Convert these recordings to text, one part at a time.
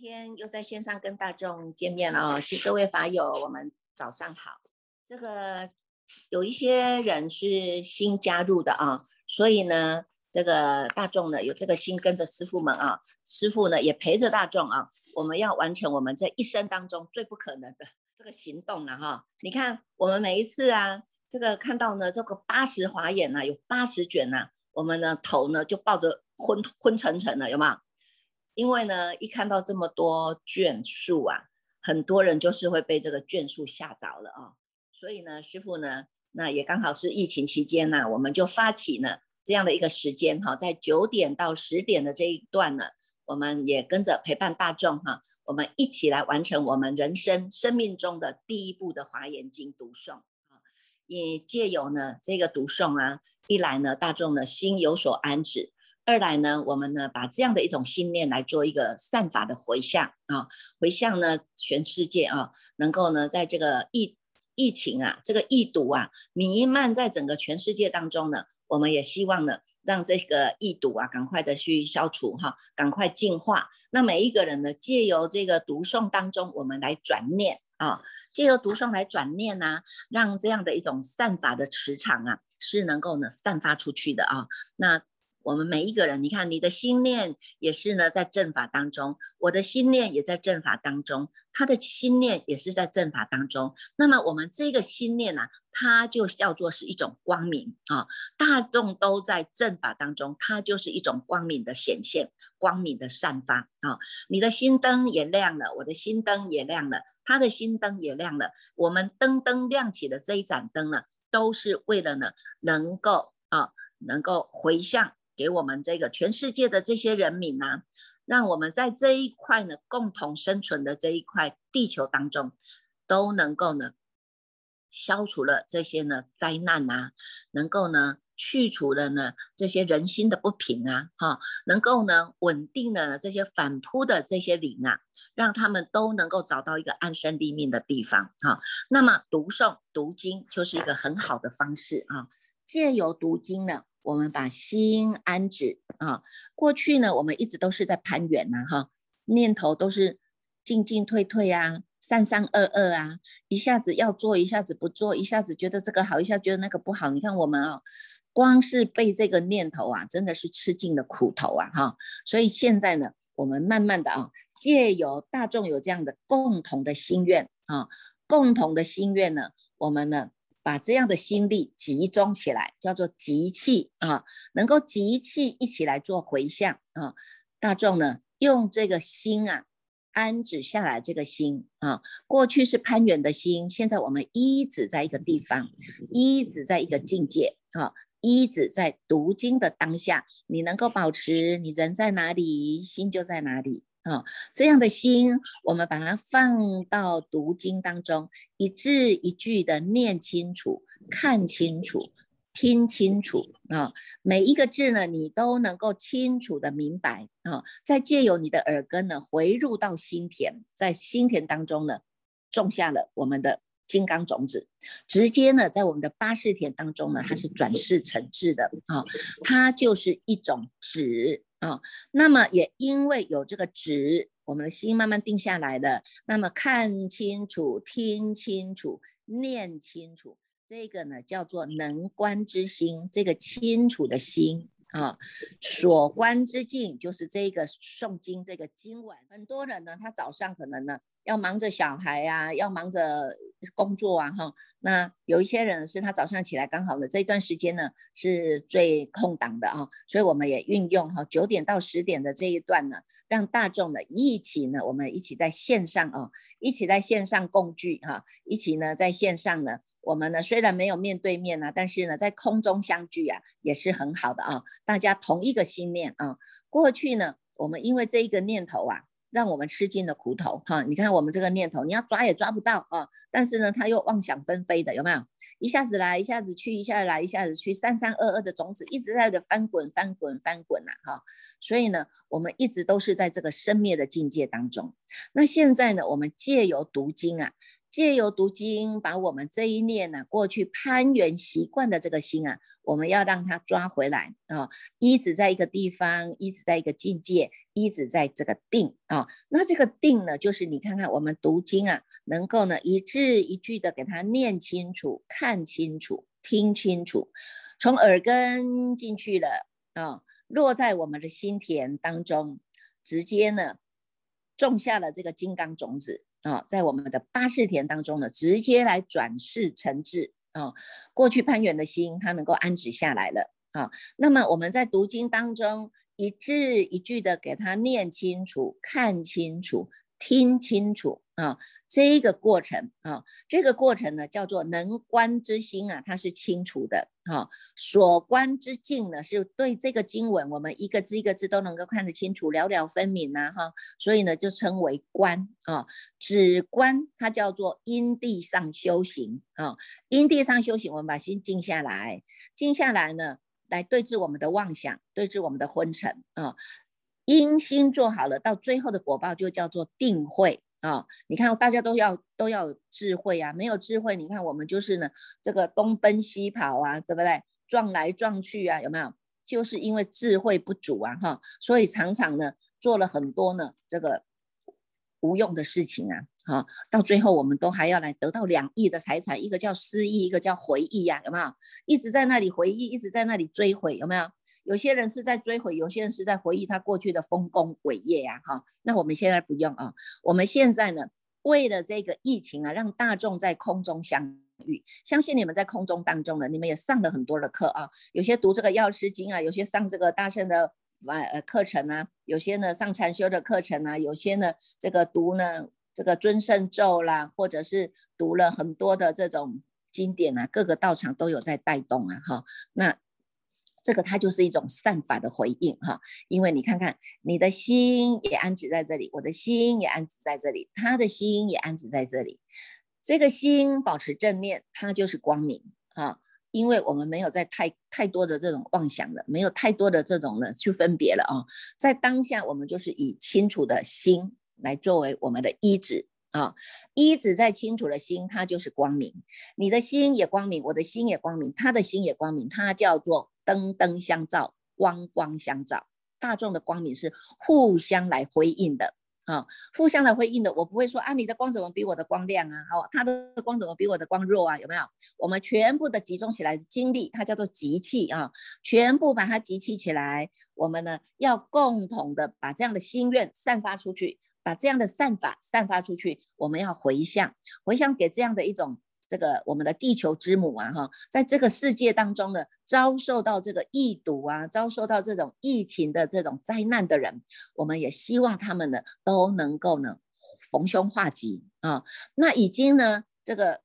今天又在线上跟大众见面了哦，是各位法友，我们早上好。这个有一些人是新加入的啊，所以呢，这个大众呢有这个心跟着师傅们啊，师傅呢也陪着大众啊，我们要完成我们这一生当中最不可能的这个行动了哈。你看我们每一次啊，这个看到呢这个八十华眼呐，有八十卷呐，我们呢头呢就抱着昏昏沉沉的，有没有？因为呢，一看到这么多卷数啊，很多人就是会被这个卷数吓着了啊。所以呢，师傅呢，那也刚好是疫情期间呢，我们就发起呢这样的一个时间哈，在九点到十点的这一段呢，我们也跟着陪伴大众哈，我们一起来完成我们人生生命中的第一步的华严经读诵啊。也借由呢这个读诵啊，一来呢，大众的心有所安止。二来呢，我们呢把这样的一种信念来做一个善法的回向啊，回向呢全世界啊，能够呢在这个疫疫情啊，这个疫毒啊弥漫在整个全世界当中呢，我们也希望呢让这个疫毒啊赶快的去消除哈，赶快净化。那每一个人呢，借由这个读诵当中，我们来转念啊，借由读诵来转念呐，让这样的一种善法的磁场啊，是能够呢散发出去的啊，那。我们每一个人，你看你的心念也是呢，在正法当中；我的心念也在正法当中，他的心念也是在正法当中。那么我们这个心念呢，它就叫做是一种光明啊！大众都在正法当中，它就是一种光明的显现，光明的散发啊！你的心灯也亮了，我的心灯也亮了，他的心灯也亮了。我们灯灯亮起的这一盏灯呢，都是为了呢，能够啊，能够回向。给我们这个全世界的这些人民呢，让我们在这一块呢共同生存的这一块地球当中，都能够呢消除了这些呢灾难啊，能够呢去除了呢这些人心的不平啊，哈，能够呢稳定了这些反扑的这些灵啊，让他们都能够找到一个安身立命的地方哈。那么读诵读经就是一个很好的方式啊，借由读经呢。我们把心安止啊，过去呢，我们一直都是在攀缘呐，哈，念头都是进进退退啊，三三二二啊，一下子要做，一下子不做，一下子觉得这个好，一下觉得那个不好。你看我们啊，光是被这个念头啊，真的是吃尽了苦头啊，哈。所以现在呢，我们慢慢的啊，借由大众有这样的共同的心愿啊，共同的心愿呢，我们呢。把这样的心力集中起来，叫做集气啊，能够集气一起来做回向啊。大众呢，用这个心啊，安止下来这个心啊。过去是攀缘的心，现在我们一直在一个地方，一直在一个境界啊，一直在读经的当下，你能够保持你人在哪里，心就在哪里。啊，这样的心，我们把它放到读经当中，一字一句的念清楚、看清楚、听清楚啊。每一个字呢，你都能够清楚的明白啊。再借由你的耳根呢，回入到心田，在心田当中呢，种下了我们的金刚种子，直接呢，在我们的八世田当中呢，它是转世成智的啊，它就是一种止。啊，那么也因为有这个止，我们的心慢慢定下来了。那么看清楚、听清楚、念清楚，这个呢叫做能观之心，这个清楚的心。啊，所观之境就是这个诵经这个经文。很多人呢，他早上可能呢要忙着小孩呀，要忙着工作啊，哈。那有一些人是他早上起来刚好的这一段时间呢是最空档的啊，所以我们也运用哈九点到十点的这一段呢，让大众呢一起呢，我们一起在线上啊，一起在线上共聚哈，一起呢在线上呢。我们呢虽然没有面对面啊，但是呢在空中相聚啊也是很好的啊，大家同一个心念啊。过去呢我们因为这一个念头啊，让我们吃尽了苦头哈。你看我们这个念头，你要抓也抓不到啊，但是呢它又妄想纷飞的，有没有？一下子来，一下子去，一下子来，一下子去，三三二二的种子一直在的翻滚翻滚翻滚呐哈。所以呢我们一直都是在这个生灭的境界当中。那现在呢我们借由读经啊。借由读经，把我们这一念呢，过去攀缘习惯的这个心啊，我们要让它抓回来啊，一直在一个地方，一直在一个境界，一直在这个定啊。那这个定呢，就是你看看我们读经啊，能够呢一字一句的给它念清楚、看清楚、听清楚，从耳根进去了啊，落在我们的心田当中，直接呢种下了这个金刚种子。啊，在我们的八世田当中呢，直接来转世成智啊。过去攀缘的心，它能够安止下来了啊。那么我们在读经当中，一字一句的给它念清楚、看清楚、听清楚。啊，这个过程啊，这个过程呢叫做能观之心啊，它是清楚的啊。所观之境呢，是对这个经文，我们一个字一个字都能够看得清楚，了了分明呐哈。所以呢，就称为观啊。只观它叫做因地上修行啊，因地上修行，我们把心静下来，静下来呢，来对治我们的妄想，对治我们的昏沉啊。因心做好了，到最后的果报就叫做定慧。啊，你看，大家都要都要智慧啊，没有智慧，你看我们就是呢，这个东奔西跑啊，对不对？撞来撞去啊，有没有？就是因为智慧不足啊，哈，所以常常呢做了很多呢这个无用的事情啊，哈，到最后我们都还要来得到两亿的财产，一个叫失忆，一个叫回忆呀，有没有？一直在那里回忆，一直在那里追悔，有没有？有些人是在追悔，有些人是在回忆他过去的丰功伟业呀，哈。那我们现在不用啊，我们现在呢，为了这个疫情啊，让大众在空中相遇。相信你们在空中当中呢，你们也上了很多的课啊，有些读这个药师经啊，有些上这个大圣的呃课程啊，有些呢上禅修的课程啊，有些呢这个读呢这个尊圣咒啦，或者是读了很多的这种经典啊，各个道场都有在带动啊，哈。那这个它就是一种善法的回应哈，因为你看看你的心也安止在这里，我的心也安止在这里，他的心也安止在这里。这个心保持正念，它就是光明啊，因为我们没有在太太多的这种妄想了，没有太多的这种呢去分别了啊，在当下我们就是以清楚的心来作为我们的依止啊，依止在清楚的心，它就是光明。你的心也光明，我的心也光明，他的心也光明，它叫做。灯灯相照，光光相照，大众的光明是互相来回应的啊，互相来回应的。我不会说啊，你的光怎么比我的光亮啊？好，他的光怎么比我的光弱啊？有没有？我们全部的集中起来的精力，它叫做集气啊，全部把它集气起来。我们呢，要共同的把这样的心愿散发出去，把这样的善法散发出去。我们要回向，回向给这样的一种。这个我们的地球之母啊，哈，在这个世界当中呢，遭受到这个疫毒啊，遭受到这种疫情的这种灾难的人，我们也希望他们呢都能够呢逢凶化吉啊。那已经呢这个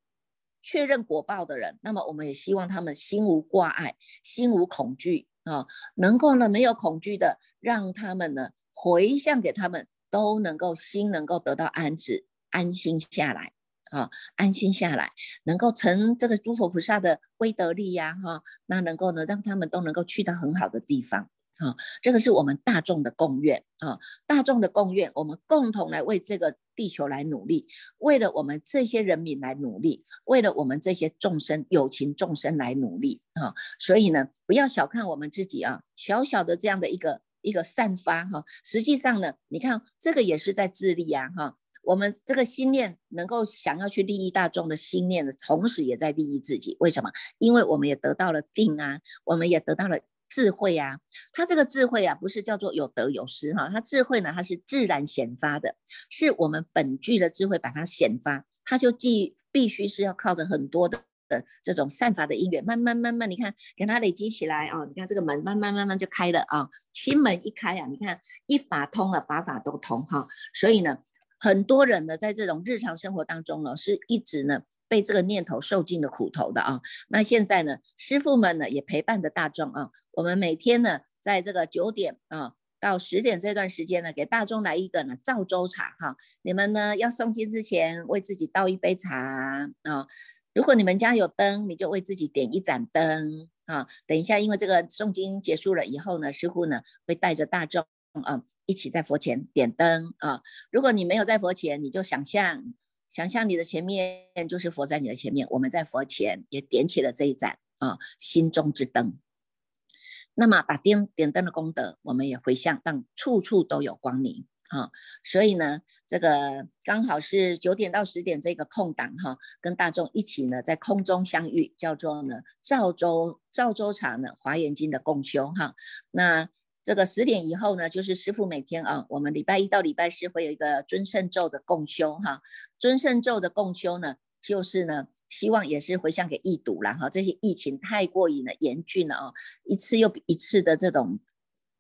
确认果报的人，那么我们也希望他们心无挂碍，心无恐惧啊，能够呢没有恐惧的，让他们呢回向给他们，都能够心能够得到安置，安心下来。啊，安心下来，能够成这个诸佛菩萨的威德力呀，哈，那能够呢，让他们都能够去到很好的地方，啊，这个是我们大众的共愿啊，大众的共愿，我们共同来为这个地球来努力，为了我们这些人民来努力，为了我们这些众生有情众生来努力啊，所以呢，不要小看我们自己啊，小小的这样的一个一个散发哈，实际上呢，你看这个也是在自利呀，哈。我们这个心念能够想要去利益大众的心念的同时，也在利益自己。为什么？因为我们也得到了定啊，我们也得到了智慧啊。它这个智慧啊，不是叫做有得有失哈，它智慧呢，它是自然显发的，是我们本具的智慧把它显发，它就既必须是要靠着很多的的这种善法的因缘，慢慢慢慢，你看给它累积起来啊，你看这个门慢慢慢慢就开了啊，心门一开啊，你看一法通了，法法都通哈，所以呢。很多人呢，在这种日常生活当中呢，是一直呢被这个念头受尽了苦头的啊。那现在呢，师傅们呢也陪伴着大众啊。我们每天呢，在这个九点啊到十点这段时间呢，给大众来一个呢赵州茶哈。你们呢要诵经之前，为自己倒一杯茶啊。如果你们家有灯，你就为自己点一盏灯啊。等一下，因为这个诵经结束了以后呢，师傅呢会带着大众啊。一起在佛前点灯啊！如果你没有在佛前，你就想象想象你的前面就是佛在你的前面，我们在佛前也点起了这一盏啊心中之灯。那么把点点灯的功德，我们也回向，让处处都有光明啊。所以呢，这个刚好是九点到十点这个空档哈，跟大众一起呢在空中相遇，叫做呢赵州赵州茶呢华严经的共修哈。那这个十点以后呢，就是师傅每天啊，我们礼拜一到礼拜四会有一个尊圣咒的共修哈。尊圣咒的共修呢，就是呢，希望也是回向给易堵了哈。这些疫情太过于呢严峻了啊，一次又比一次的这种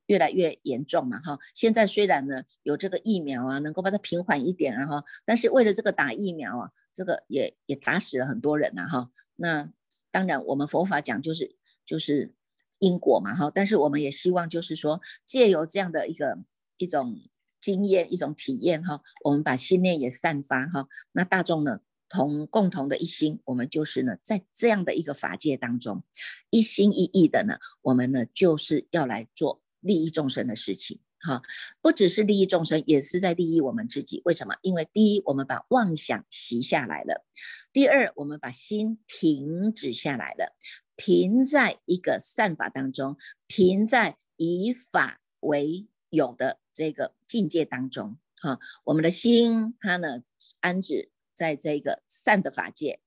越来越严重嘛哈。现在虽然呢有这个疫苗啊，能够把它平缓一点啊哈，但是为了这个打疫苗啊，这个也也打死了很多人呐哈。那当然我们佛法讲就是就是。因果嘛，哈，但是我们也希望，就是说，借由这样的一个一种经验、一种体验，哈，我们把信念也散发，哈，那大众呢，同共同的一心，我们就是呢，在这样的一个法界当中，一心一意的呢，我们呢，就是要来做利益众生的事情。哈，不只是利益众生，也是在利益我们自己。为什么？因为第一，我们把妄想习下来了；第二，我们把心停止下来了，停在一个善法当中，停在以法为有的这个境界当中。哈，我们的心它呢安置在这个善的法界，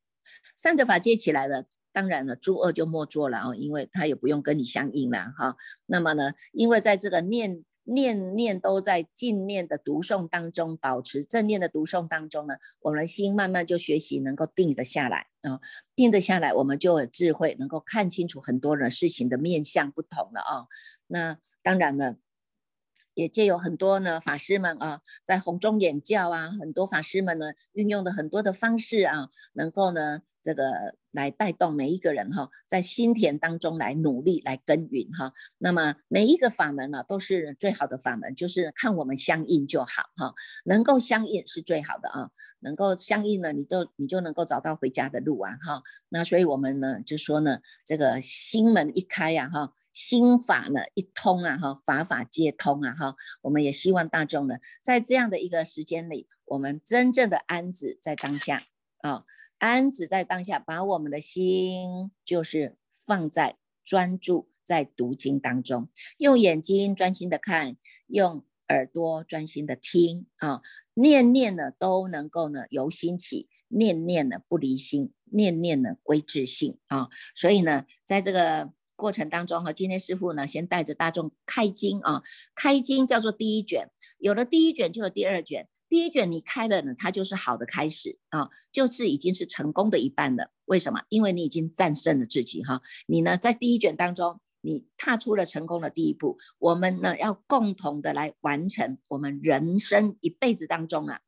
善的法界起来了，当然了，诸恶就莫做了啊，因为它也不用跟你相应了哈。那么呢，因为在这个念。念念都在净念的读诵当中，保持正念的读诵当中呢，我们的心慢慢就学习能够定得下来啊，定得下来，我们就有智慧，能够看清楚很多的事情的面相不同了啊。那当然了。也借有很多呢法师们啊，在红中演教啊，很多法师们呢运用的很多的方式啊，能够呢这个来带动每一个人哈，在心田当中来努力来耕耘哈。那么每一个法门呢，都是最好的法门，就是看我们相应就好哈，能够相应是最好的啊，能够相应呢，你都你就能够找到回家的路啊哈。那所以我们呢就说呢，这个心门一开呀哈。心法呢一通啊哈，法法皆通啊哈，我们也希望大众呢，在这样的一个时间里，我们真正的安止在当下啊，安止在当下，把我们的心就是放在专注在读经当中，用眼睛专心的看，用耳朵专心的听啊，念念呢都能够呢由心起，念念呢不离心，念念呢归自性啊，所以呢，在这个。过程当中哈，今天师傅呢先带着大众开经啊，开经叫做第一卷，有了第一卷就有第二卷，第一卷你开了呢，它就是好的开始啊，就是已经是成功的一半了。为什么？因为你已经战胜了自己哈，你呢在第一卷当中，你踏出了成功的第一步。我们呢要共同的来完成我们人生一辈子当中啊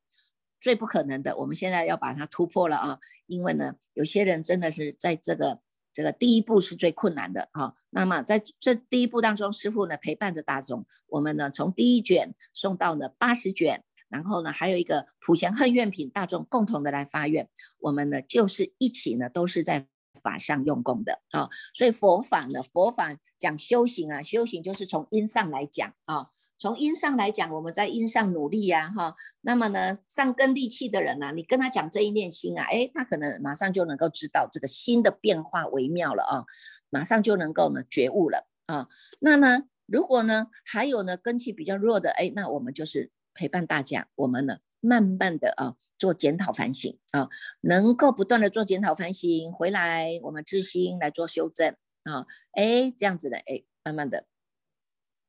最不可能的，我们现在要把它突破了啊，因为呢有些人真的是在这个。这个第一步是最困难的哈，那么在这第一步当中，师傅呢陪伴着大众，我们呢从第一卷送到了八十卷，然后呢还有一个普贤恨愿品，大众共同的来发愿，我们呢就是一起呢都是在法上用功的啊，所以佛法呢，佛法讲修行啊，修行就是从因上来讲啊。从因上来讲，我们在因上努力呀，哈，那么呢，上根利器的人呢，你跟他讲这一念心啊，哎，他可能马上就能够知道这个心的变化微妙了啊，马上就能够呢觉悟了啊。那呢如果呢还有呢根气比较弱的，哎，那我们就是陪伴大家，我们呢慢慢的啊做检讨反省啊，能够不断的做检讨反省，回来我们自心来做修正啊，哎，这样子的，哎，慢慢的。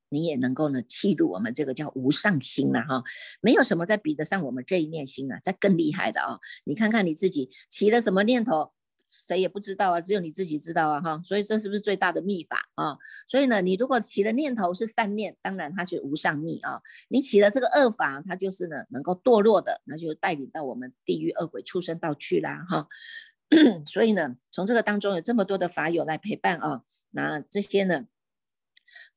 你也能够呢，契入我们这个叫无上心了哈，没有什么在比得上我们这一念心啊，在更厉害的啊。你看看你自己起了什么念头，谁也不知道啊，只有你自己知道啊哈。所以这是不是最大的秘法啊？所以呢，你如果起的念头是善念，当然它是无上密啊。你起了这个恶法，它就是呢能够堕落的，那就带领到我们地狱恶鬼畜生道去啦哈。所以呢，从这个当中有这么多的法友来陪伴啊，那这些呢。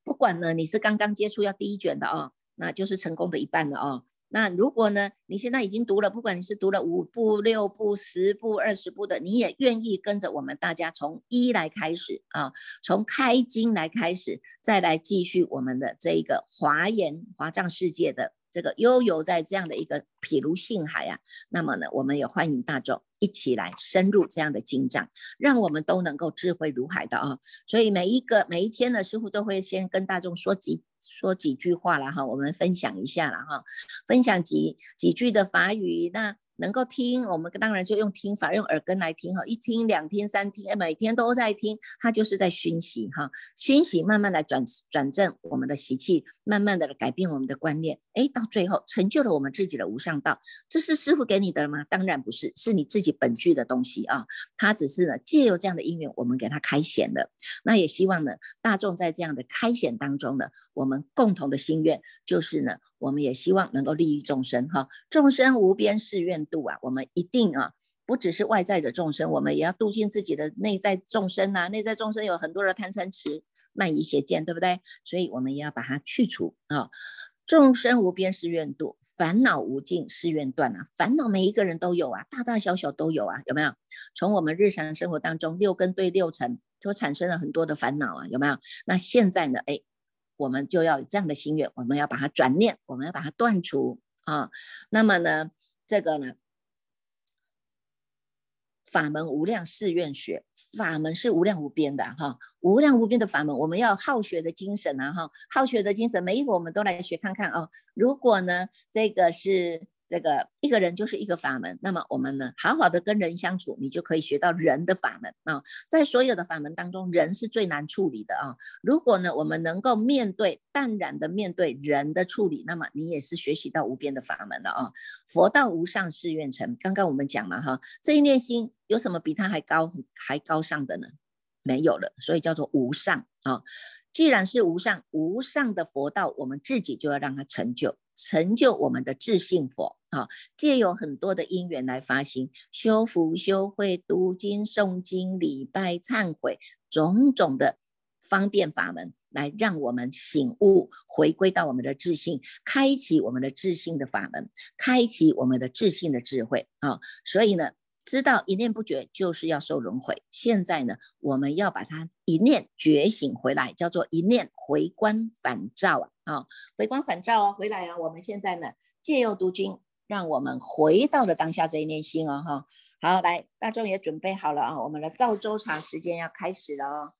不管呢，你是刚刚接触要第一卷的啊，那就是成功的一半了啊。那如果呢，你现在已经读了，不管你是读了五部、六部、十部、二十部的，你也愿意跟着我们大家从一来开始啊，从开经来开始，再来继续我们的这一个华严华藏世界的。这个悠游在这样的一个譬如性海啊，那么呢，我们也欢迎大众一起来深入这样的经藏，让我们都能够智慧如海的啊。所以每一个每一天呢，师傅都会先跟大众说几说几句话了哈，我们分享一下了哈，分享几几句的法语那。能够听，我们当然就用听法，用耳根来听哈，一听、两听、三听，哎，每天都在听，它就是在熏习哈，熏习慢慢来转转正我们的习气，慢慢的改变我们的观念，哎，到最后成就了我们自己的无上道。这是师傅给你的吗？当然不是，是你自己本具的东西啊。他只是呢借由这样的因缘，我们给他开显了。那也希望呢大众在这样的开显当中呢，我们共同的心愿就是呢。我们也希望能够利益众生哈，众生无边誓愿度啊，我们一定啊，不只是外在的众生，我们也要度尽自己的内在众生呐。内在众生有很多的贪嗔痴慢疑邪见，对不对？所以我们也要把它去除啊。众生无边誓愿度，烦恼无尽誓愿断啊。烦恼每一个人都有啊，大大小小都有啊，有没有？从我们日常生活当中，六根对六尘，就产生了很多的烦恼啊，有没有？那现在呢？哎。我们就要有这样的心愿，我们要把它转念，我们要把它断除啊。那么呢，这个呢，法门无量誓愿学，法门是无量无边的哈，无量无边的法门，我们要好学的精神啊哈，好学的精神，每一个我们都来学看看啊。如果呢，这个是。这个一个人就是一个法门，那么我们呢，好好的跟人相处，你就可以学到人的法门啊。在所有的法门当中，人是最难处理的啊。如果呢，我们能够面对淡然的面对人的处理，那么你也是学习到无边的法门了啊。佛道无上誓愿成，刚刚我们讲了哈，这一念心有什么比它还高还高尚的呢？没有了，所以叫做无上啊。既然是无上，无上的佛道，我们自己就要让它成就。成就我们的自信佛啊，借有很多的因缘来发心，修福修慧、读经诵经、礼拜忏悔，种种的方便法门，来让我们醒悟，回归到我们的自信，开启我们的自信的法门，开启我们的自信的智慧啊！所以呢。知道一念不觉就是要受轮回，现在呢，我们要把它一念觉醒回来，叫做一念回光返照啊，啊，回光返照哦，回来啊，我们现在呢，借由读经，让我们回到了当下这一念心哦，哈，好，来，大众也准备好了啊，我们的赵州茶时间要开始了哦。